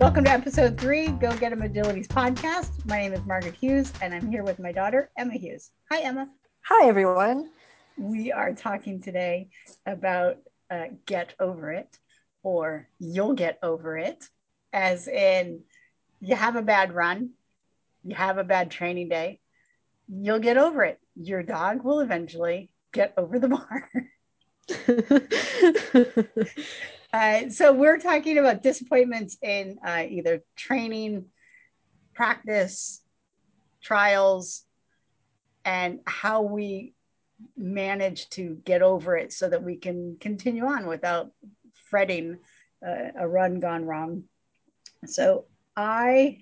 Welcome to episode three, Go Get 'em Agilities podcast. My name is Margaret Hughes, and I'm here with my daughter, Emma Hughes. Hi, Emma. Hi, everyone. We are talking today about uh, get over it, or you'll get over it, as in you have a bad run, you have a bad training day, you'll get over it. Your dog will eventually get over the bar. Uh, so we're talking about disappointments in uh, either training, practice, trials, and how we manage to get over it so that we can continue on without fretting uh, a run gone wrong. So I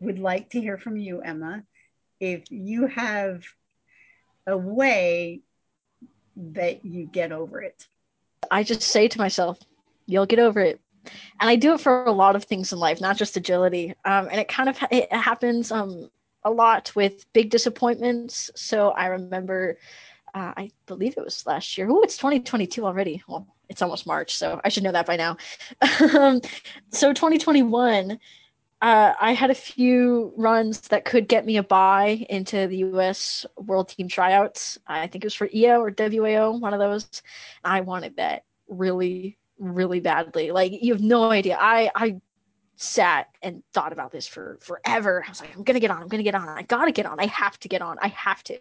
would like to hear from you, Emma, if you have a way that you get over it. I just say to myself, you'll get over it and i do it for a lot of things in life not just agility um, and it kind of it happens um, a lot with big disappointments so i remember uh, i believe it was last year oh it's 2022 already well it's almost march so i should know that by now um, so 2021 uh, I had a few runs that could get me a buy into the U.S. World Team Tryouts. I think it was for EO or WAO, one of those. I wanted that really, really badly. Like you have no idea. I I sat and thought about this for forever. I was like, I'm gonna get on. I'm gonna get on. I gotta get on. I have to get on. I have to,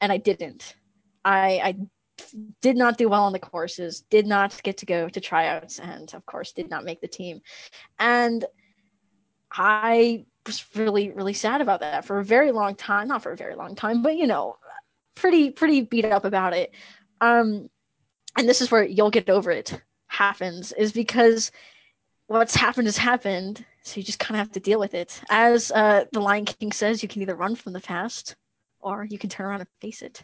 and I didn't. I I did not do well on the courses. Did not get to go to tryouts, and of course, did not make the team. And I was really really sad about that for a very long time. Not for a very long time, but you know, pretty pretty beat up about it. Um, and this is where you'll get over it happens is because what's happened has happened. So you just kind of have to deal with it. As uh, the Lion King says, you can either run from the past or you can turn around and face it.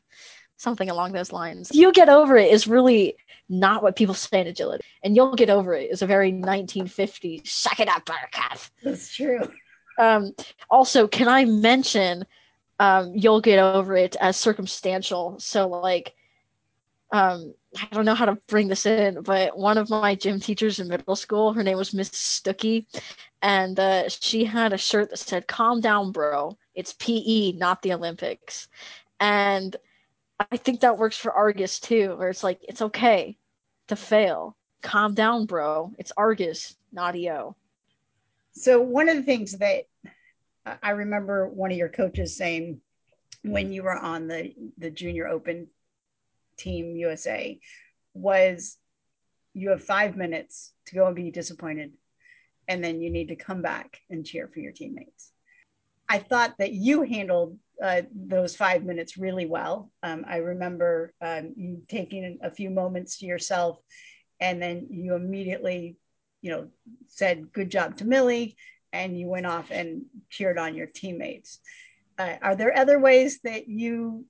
Something along those lines. You'll get over it is really not what people say in agility. And you'll get over it is a very 1950s, suck it up, buttercup. That's true. Um, also, can I mention um, you'll get over it as circumstantial? So, like, um, I don't know how to bring this in, but one of my gym teachers in middle school, her name was Miss Stuckey, and uh, she had a shirt that said "Calm down, bro. It's PE, not the Olympics." And I think that works for Argus too, where it's like it's okay to fail. Calm down, bro. It's Argus, not EO. So one of the things that I remember one of your coaches saying when you were on the the junior open Team USA was you have five minutes to go and be disappointed, and then you need to come back and cheer for your teammates. I thought that you handled uh, those five minutes really well. Um, I remember um, you taking a few moments to yourself, and then you immediately, you know, said "Good job to Millie," and you went off and cheered on your teammates. Uh, are there other ways that you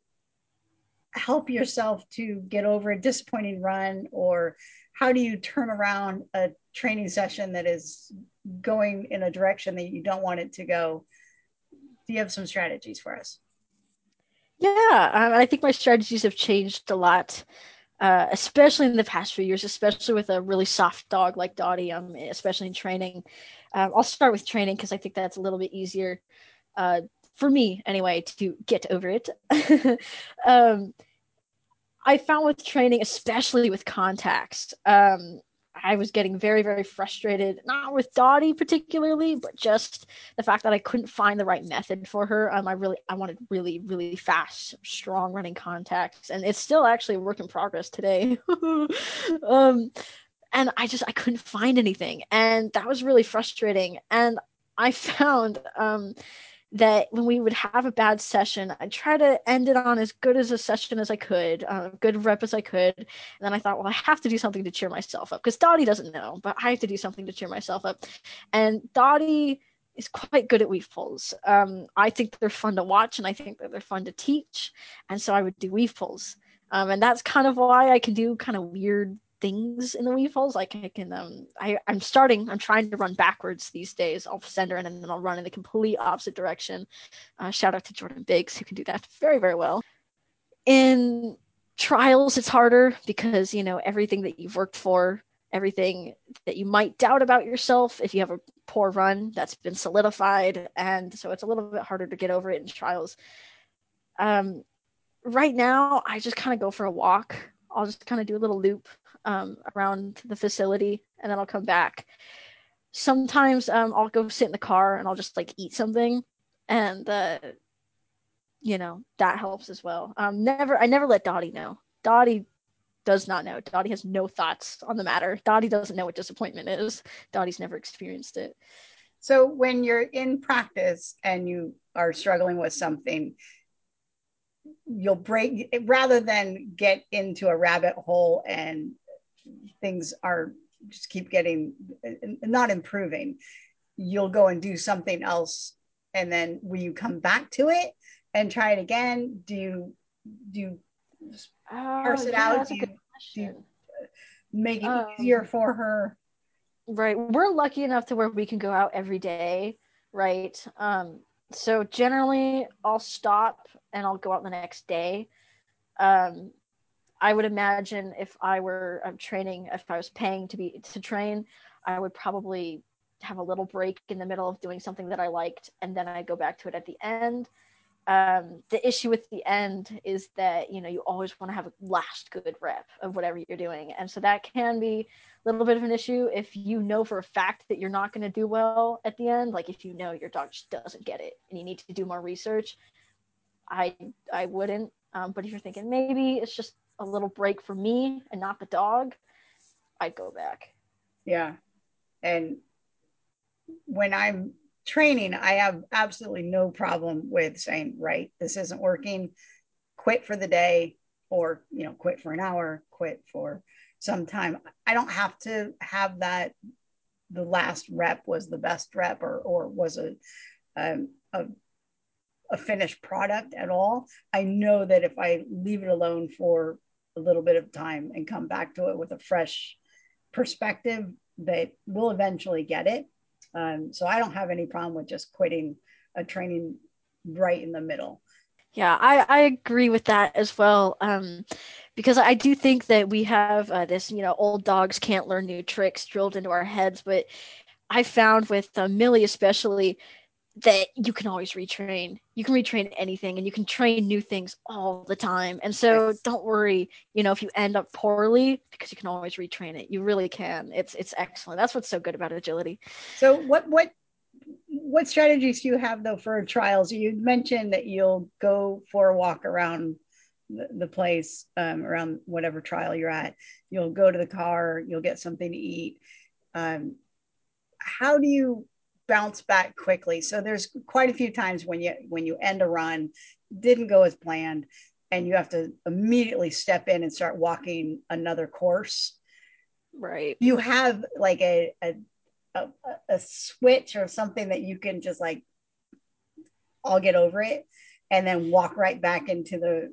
help yourself to get over a disappointing run or how do you turn around a training session that is going in a direction that you don't want it to go? Do you have some strategies for us? Yeah i think my strategies have changed a lot uh, especially in the past few years especially with a really soft dog like dottie um, especially in training. Um, i'll start with training because i think that's a little bit easier uh, for me anyway to get over it. Um, i found with training especially with contacts um, i was getting very very frustrated not with dottie particularly but just the fact that i couldn't find the right method for her. Um, i really i wanted really really fast strong running contacts and it's still actually a work in progress today. Um, and i just i couldn't find anything and that was really frustrating. And i found um, that when we would have a bad session, I'd try to end it on as good as a session as I could, uh, good rep as I could. And then I thought, well, I have to do something to cheer myself up because Dottie doesn't know, but I have to do something to cheer myself up. And Dottie is quite good at weave poles. Um, I think they're fun to watch and I think that they're fun to teach. And so I would do weave poles. Um, and that's kind of why I can do kind of weird things in the weave poles. Like I can, um, I, I'm starting, I'm trying to run backwards these days. I'll send her and then I'll run in the complete opposite direction. Uh, shout out to Jordan Biggs who can do that very, very well. In trials, it's harder because, you know, everything that you've worked for everything that you might doubt about yourself if you have a poor run that's been solidified and so it's a little bit harder to get over it in trials um, right now i just kind of go for a walk i'll just kind of do a little loop um, around the facility and then i'll come back sometimes um, i'll go sit in the car and i'll just like eat something and uh, you know that helps as well um, never i never let dottie know dottie does not know. Dottie has no thoughts on the matter. Dottie doesn't know what disappointment is. Dottie's never experienced it. So when you're in practice and you are struggling with something, you'll break rather than get into a rabbit hole and things are just keep getting not improving. You'll go and do something else, and then will you come back to it and try it again? Do you do you oh, parse it yeah, out? Do you, do you make it um, easier for her? Right. We're lucky enough to where we can go out every day, right? Um, so generally I'll stop and I'll go out the next day. Um, I would imagine if I were um, training, if I was paying to be to train, I would probably have a little break in the middle of doing something that I liked, and then I go back to it at the end. Um, the issue with the end is that you know you always want to have a last good rep of whatever you're doing and so that can be a little bit of an issue if you know for a fact that you're not going to do well at the end like if you know your dog just doesn't get it and you need to do more research i i wouldn't um, but if you're thinking maybe it's just a little break for me and not the dog i'd go back yeah and when i'm training, I have absolutely no problem with saying, right, this isn't working, quit for the day, or, you know, quit for an hour, quit for some time. I don't have to have that. The last rep was the best rep or, or was a, um, a, a finished product at all. I know that if I leave it alone for a little bit of time and come back to it with a fresh perspective, that we'll eventually get it um, so I don't have any problem with just quitting a training right in the middle. Yeah, I, I agree with that as well. Um, because I do think that we have uh, this, you know, old dogs can't learn new tricks drilled into our heads. But I found with uh, Millie, especially, that you can always retrain. You can retrain anything and you can train new things all the time. And so don't worry, you know, if you end up poorly because you can always retrain it. You really can. It's it's excellent. That's what's so good about agility. So what what what strategies do you have though for trials? You mentioned that you'll go for a walk around the, the place um, around whatever trial you're at. You'll go to the car, you'll get something to eat. Um, how do you bounce back quickly. So there's quite a few times when you when you end a run, didn't go as planned, and you have to immediately step in and start walking another course. Right. You have like a a, a, a switch or something that you can just like I'll get over it and then walk right back into the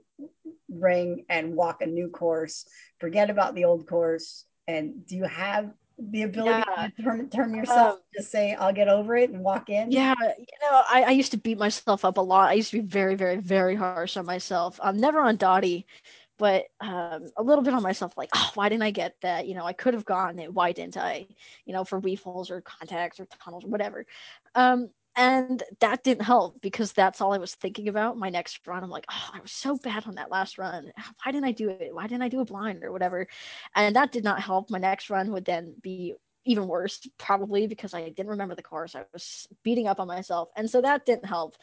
ring and walk a new course, forget about the old course. And do you have the ability yeah. to turn, turn yourself um, just say i'll get over it and walk in. Yeah you know I, I used to beat myself up a lot. I used to be very very very harsh on myself. I'm never on dottie but um, a little bit on myself like oh why didn't i get that? You know i could have gone it. Why didn't i? You know for weefles or contacts or tunnels or whatever. Um, and that didn't help because that's all I was thinking about. My next run, I'm like, oh, I was so bad on that last run. Why didn't I do it? Why didn't I do a blind or whatever? And that did not help. My next run would then be even worse, probably because I didn't remember the course. I was beating up on myself, and so that didn't help.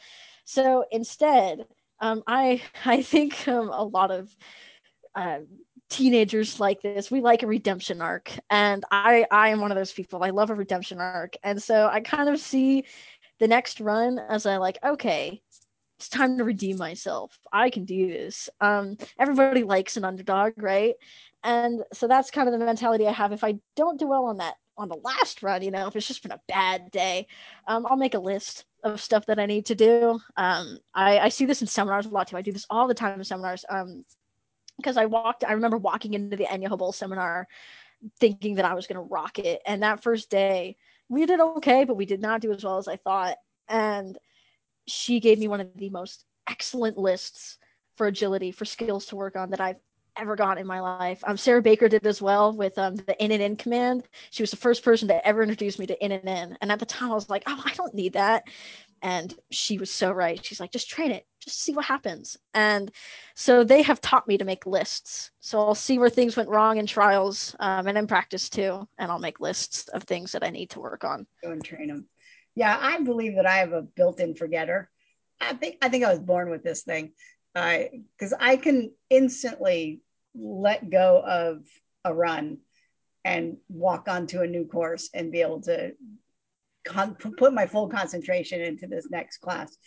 So instead, um, I I think um, a lot of uh, teenagers like this we like a redemption arc and i i am one of those people i love a redemption arc and so i kind of see the next run as I like, okay, it's time to redeem myself. I can do this. Um, everybody likes an underdog, right? And so that's kind of the mentality I have. If I don't do well on that on the last run, you know, if it's just been a bad day, um, I'll make a list of stuff that I need to do. Um, I, I see this in seminars a lot too. I do this all the time in seminars. Um, because I walked, I remember walking into the Enya Hubble seminar thinking that I was going to rock it. And that first day, we did okay, but we did not do as well as I thought. And she gave me one of the most excellent lists for agility, for skills to work on that I've ever gotten in my life. Um, Sarah Baker did as well with um, the in and in command. She was the first person to ever introduce me to in and in. And at the time, I was like, oh, I don't need that. And she was so right. She's like, just train it, just see what happens. And so they have taught me to make lists. So I'll see where things went wrong in trials um, and in practice too. And I'll make lists of things that I need to work on. Go and train them. Yeah, I believe that I have a built in forgetter. I think I think I was born with this thing because I can instantly let go of a run and walk onto a new course and be able to con- put my full concentration into this next class.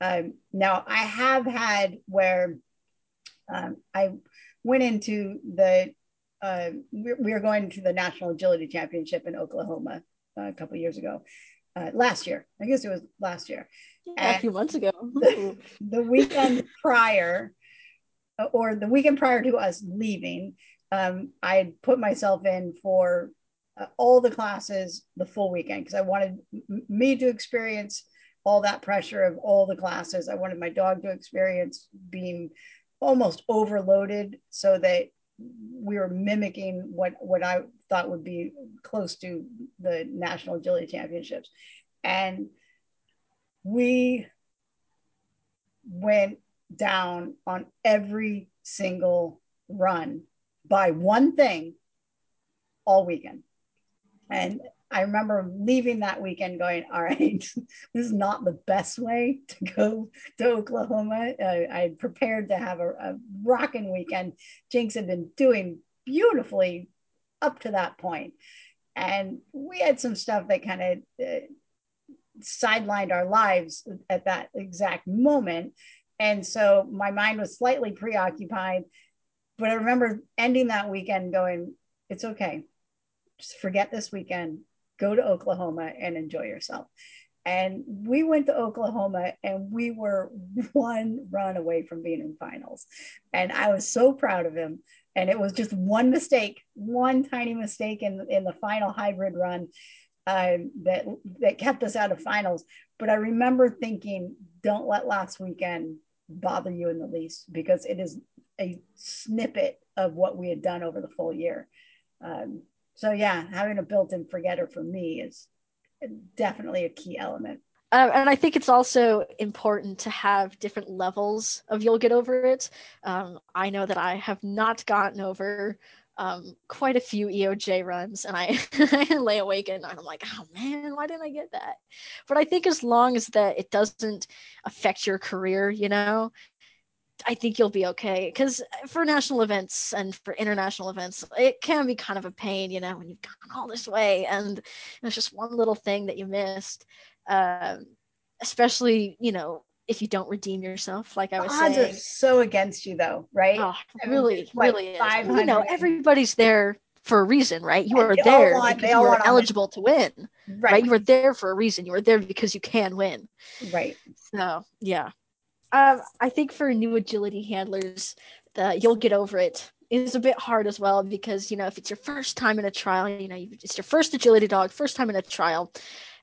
Um, now, I have had where um, I went into the, uh, we were going to the National Agility Championship in Oklahoma uh, a couple years ago. Uh, last year, I guess it was last year. Yeah, a few months ago. the, the weekend prior, or the weekend prior to us leaving, um, I had put myself in for uh, all the classes the full weekend because I wanted m- me to experience all that pressure of all the classes. I wanted my dog to experience being almost overloaded so that we were mimicking what what I thought would be close to the national agility championships and we went down on every single run by one thing all weekend. And I remember leaving that weekend going, all right, this is not the best way to go to Oklahoma. Uh, I prepared to have a, a rocking weekend. Jinx had been doing beautifully up to that point. And we had some stuff that kind of uh, sidelined our lives at that exact moment. And so my mind was slightly preoccupied. But I remember ending that weekend going, it's okay. Just forget this weekend, go to Oklahoma and enjoy yourself. And we went to Oklahoma and we were one run away from being in finals. And I was so proud of him. And it was just one mistake, one tiny mistake in, in the final hybrid run uh, that that kept us out of finals. But I remember thinking, don't let last weekend bother you in the least because it is a snippet of what we had done over the full year. Um, so yeah, having a built-in forgetter for me is definitely a key element. Uh, and I think it's also important to have different levels of you'll get over it. Um, I know that I have not gotten over um, quite a few EOJ runs, and I, I lay awake and. I'm like, oh man, why didn't I get that? But I think as long as that it doesn't affect your career, you know, I think you'll be okay. Because for national events and for international events, it can be kind of a pain, you know, when you've gone all this way and it's just one little thing that you missed. Um, especially, you know, if you don't redeem yourself, like I was odds saying. are so against you, though, right? Oh, really, what, really is. You know, everybody's there for a reason, right? You are there want, because you are eligible to win, right. right? You are there for a reason. You are there because you can win, right? So, yeah. Um, I think for new agility handlers, the, you'll get over it. it is a bit hard as well because you know if it's your first time in a trial, you know it's your first agility dog, first time in a trial,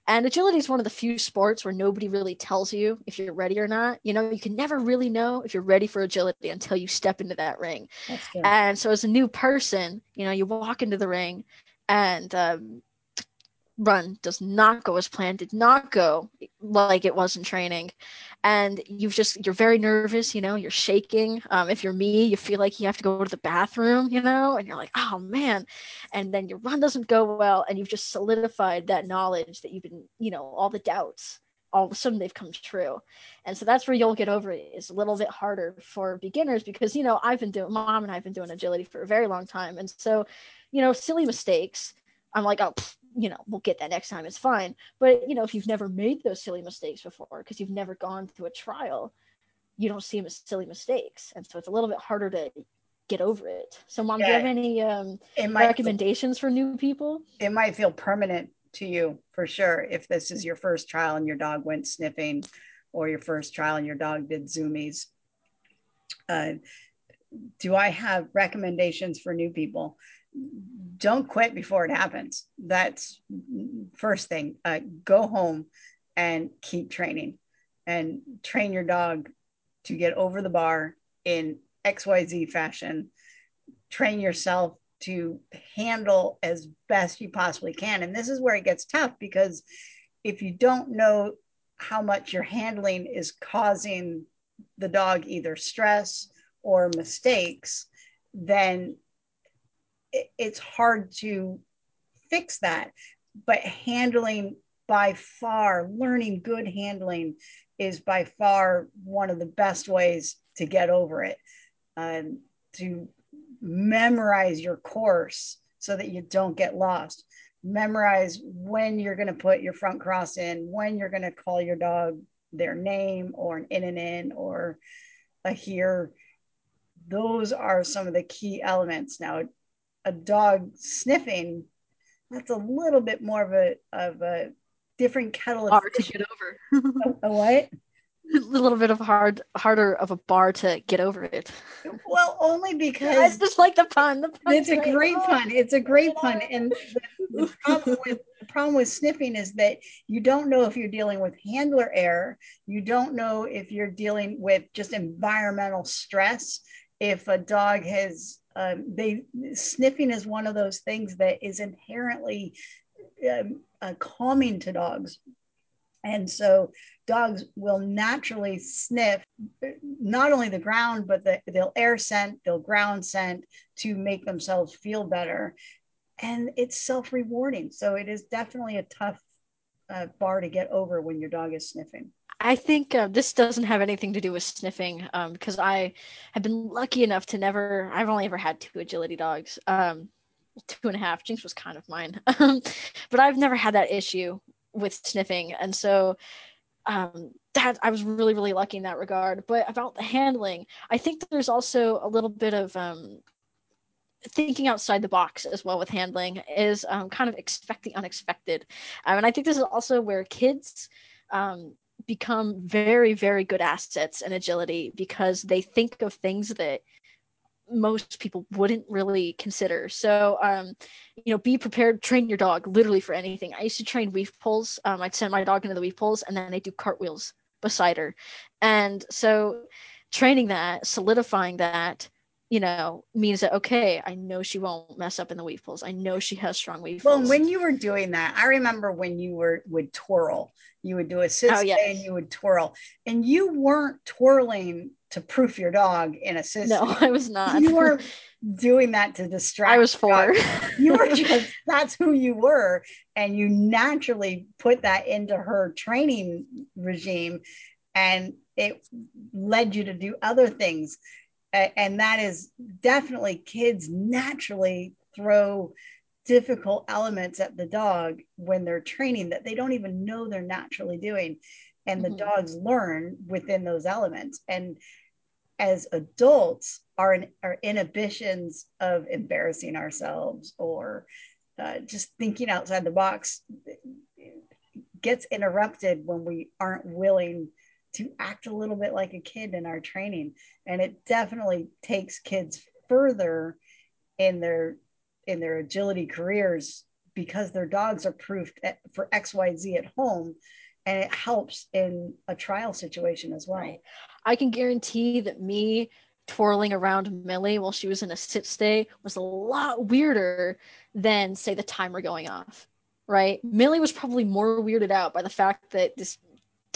and agility is one of the few sports where nobody really tells you if you're ready or not. You know, you can never really know if you're ready for agility until you step into that ring. And so, as a new person, you know, you walk into the ring and um, run does not go as planned, did not go like it was in training. And you've just, you're very nervous, you know, you're shaking. Um, if you're me, you feel like you have to go to the bathroom, you know, and you're like, oh man. And then your run doesn't go well. And you've just solidified that knowledge that you've been, you know, all the doubts all of a sudden they've come true. And so that's where you'll get over it. It's a little bit harder for beginners because, you know, I've been doing, mom and I've been doing agility for a very long time. And so, you know, silly mistakes, I'm like, oh, you know, we'll get that next time. It's fine. But, you know, if you've never made those silly mistakes before, because you've never gone through a trial, you don't see them as silly mistakes. And so it's a little bit harder to get over it. So, mom, yeah, do you have any um, recommendations feel, for new people? It might feel permanent to you for sure if this is your first trial and your dog went sniffing or your first trial and your dog did zoomies. Uh, do I have recommendations for new people? Don't quit before it happens. That's first thing. Uh, go home and keep training and train your dog to get over the bar in XYZ fashion train yourself to handle as best you possibly can. And this is where it gets tough because if you don't know how much your handling is causing the dog either stress or mistakes, then it's hard to fix that. But handling by far, learning good handling is by far one of the best ways to get over it. Um, to memorize your course so that you don't get lost. Memorize when you're going to put your front cross in, when you're going to call your dog their name or an in and in or a here. Those are some of the key elements. Now, a dog sniffing, that's a little bit more of a of a different kettle of Hard to get over. a, a what? a little bit of hard harder of a bar to get over it. Well, only because I just like the pun. The it's a great oh, pun. It's a great pun, and the, the problem with the problem with sniffing is that you don't know if you're dealing with handler error. You don't know if you're dealing with just environmental stress. If a dog has um, they sniffing is one of those things that is inherently um, uh, calming to dogs and so dogs will naturally sniff not only the ground, but the, they'll air scent, they'll ground scent to make themselves feel better. And it's self rewarding. So it is definitely a tough uh, bar to get over when your dog is sniffing. I think uh, this doesn't have anything to do with sniffing because um, I have been lucky enough to never, I've only ever had two agility dogs. Um, two and a half. Jinx was kind of mine. but I've never had that issue with sniffing and so um, that I was really really lucky in that regard. But about the handling, I think there's also a little bit of um, thinking outside the box as well with handling is um, kind of expect the unexpected, um, and I think this is also where kids um, become very very good assets in agility because they think of things that most people wouldn't really consider. So, um, you know, be prepared, train your dog literally for anything. I used to train weave poles Um, I'd send my dog into the weave poles and then they do cartwheels beside her. And so training that, solidifying that, you know, means that okay, I know she won't mess up in the weave poles. I know she has strong weave well, pulls. when you were doing that, I remember when you were would twirl, you would do a sit oh, yes. and you would twirl, and you weren't twirling to proof your dog in a system. No, I was not. You were doing that to distract. I was four. you were just that's who you were, and you naturally put that into her training regime, and it led you to do other things and that is definitely kids naturally throw difficult elements at the dog when they're training that they don't even know they're naturally doing and mm-hmm. the dogs learn within those elements and as adults our, our inhibitions of embarrassing ourselves or uh, just thinking outside the box gets interrupted when we aren't willing to act a little bit like a kid in our training. And it definitely takes kids further in their in their agility careers because their dogs are proofed at, for xyz at home. And it helps in a trial situation as well. Right. i can guarantee that me twirling around millie while she was in a sit stay was a lot weirder than say the timer going off. Right? Millie was probably more weirded out by the fact that this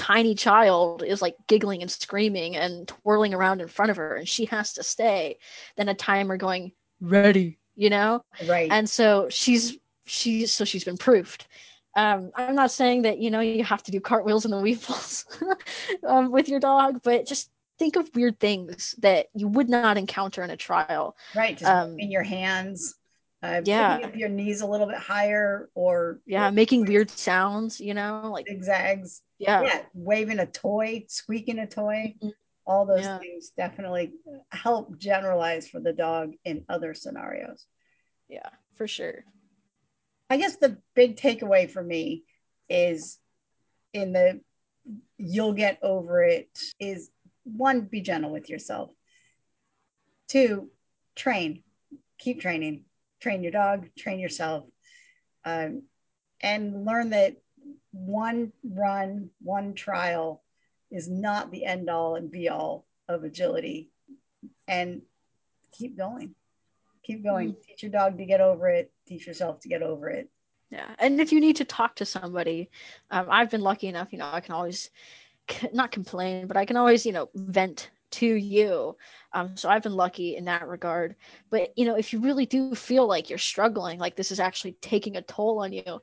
tiny child is like giggling and screaming and twirling around in front of her and she has to stay then a timer going ready you know? Right. And so she's she's so she's been proofed. Um, i'm not saying that you know you have to do cartwheels and the weevils um, with your dog but just think of weird things that you would not encounter in a trial. Right just um, in your hands uh, yeah. your knees a little bit higher or yeah making weird sounds you know like zigzags. Yeah, yeah waving a toy squeaking a toy mm-hmm. all those yeah. things definitely help generalize for the dog in other scenarios. Yeah for sure. I guess the big takeaway for me is in the you'll get over it is one be gentle with yourself. Two train. Keep training train your dog, train yourself, um, and learn that one run, one trial is not the end all and be all of agility. And keep going. keep going. Mm. Teach your dog to get over it. Teach yourself to get over it. Yeah, and if you need to talk to somebody, um, I've been lucky enough. You know, I can always not complain, but I can always you know vent to you. Um, so I've been lucky in that regard. But you know, if you really do feel like you're struggling, like this is actually taking a toll on you,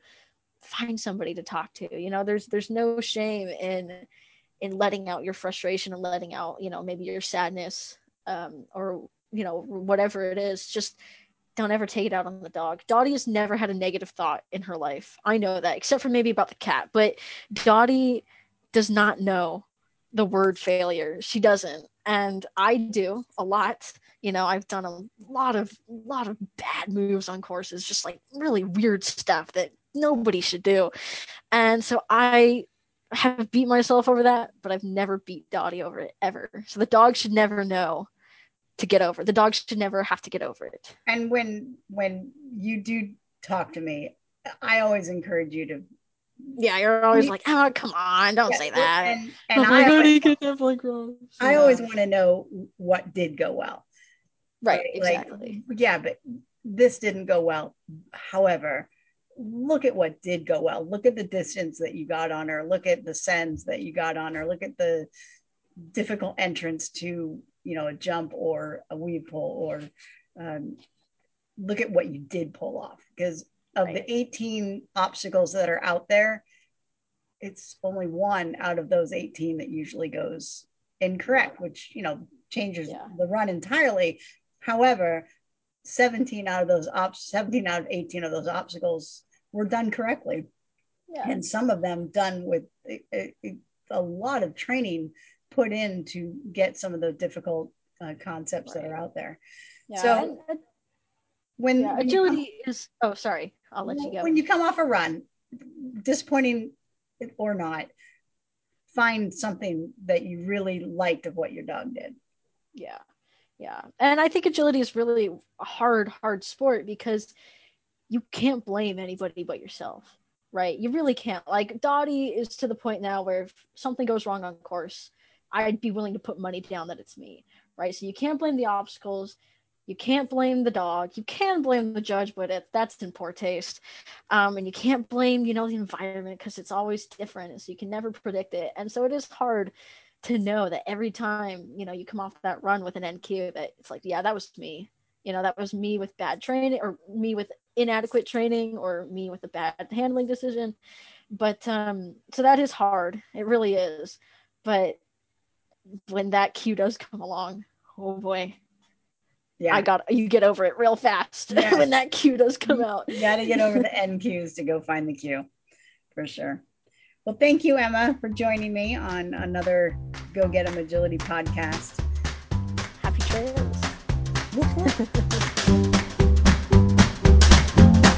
find somebody to talk to. You know, there's there's no shame in in letting out your frustration and letting out, you know, maybe your sadness um, or you know whatever it is. Just don't ever take it out on the dog. Dottie has never had a negative thought in her life. I know that, except for maybe about the cat. But Dottie does not know the word failure. She doesn't. And I do a lot. You know, I've done a lot of lot of bad moves on courses, just like really weird stuff that nobody should do. And so I have beat myself over that, but I've never beat Dottie over it ever. So the dog should never know to get over. The dog should never have to get over it. And when when you do talk to me, I always encourage you to yeah, you're always like, oh, come on, don't yeah, say that. And, and oh I, always, get that like wrong. I always want to know what did go well. Right, right? exactly. Like, yeah, but this didn't go well. However, look at what did go well. Look at the distance that you got on her. Look at the sends that you got on her. Look at the difficult entrance to you know a jump or a weave pole or um, look at what you did pull off because of right. the 18 obstacles that are out there it's only one out of those 18 that usually goes incorrect which you know changes yeah. the run entirely however 17 out of those op 17 out of 18 of those obstacles were done correctly yeah. and some of them done with a, a, a, lot of training put in to get some of the difficult uh, concepts right. that are out there yeah. so and, when, yeah, when agility come, is oh sorry i'll let you go. When you come off a run disappointing or not find something that you really liked of what your dog did. Yeah. Yeah. And i think agility is really a hard hard sport because you can't blame anybody but yourself right? You really can't. Like dottie is to the point now where if something goes wrong on course i'd be willing to put money down that it's me right? So you can't blame the obstacles you can't blame the dog. You can blame the judge but it, that's in poor taste. Um, and you can't blame you know the environment because it's always different so you can never predict it. And so it is hard to know that every time you know you come off that run with an nq that it's like yeah that was me. You know that was me with bad training or me with inadequate training or me with a bad handling decision. But um so that is hard. It really is. But when that Q does come along oh boy yeah. I got you get over it real fast yes. when that Q does come out. You got to get over the NQs to go find the Q for sure. Well, thank you, Emma, for joining me on another Go Get Get 'em Agility podcast. Happy trails.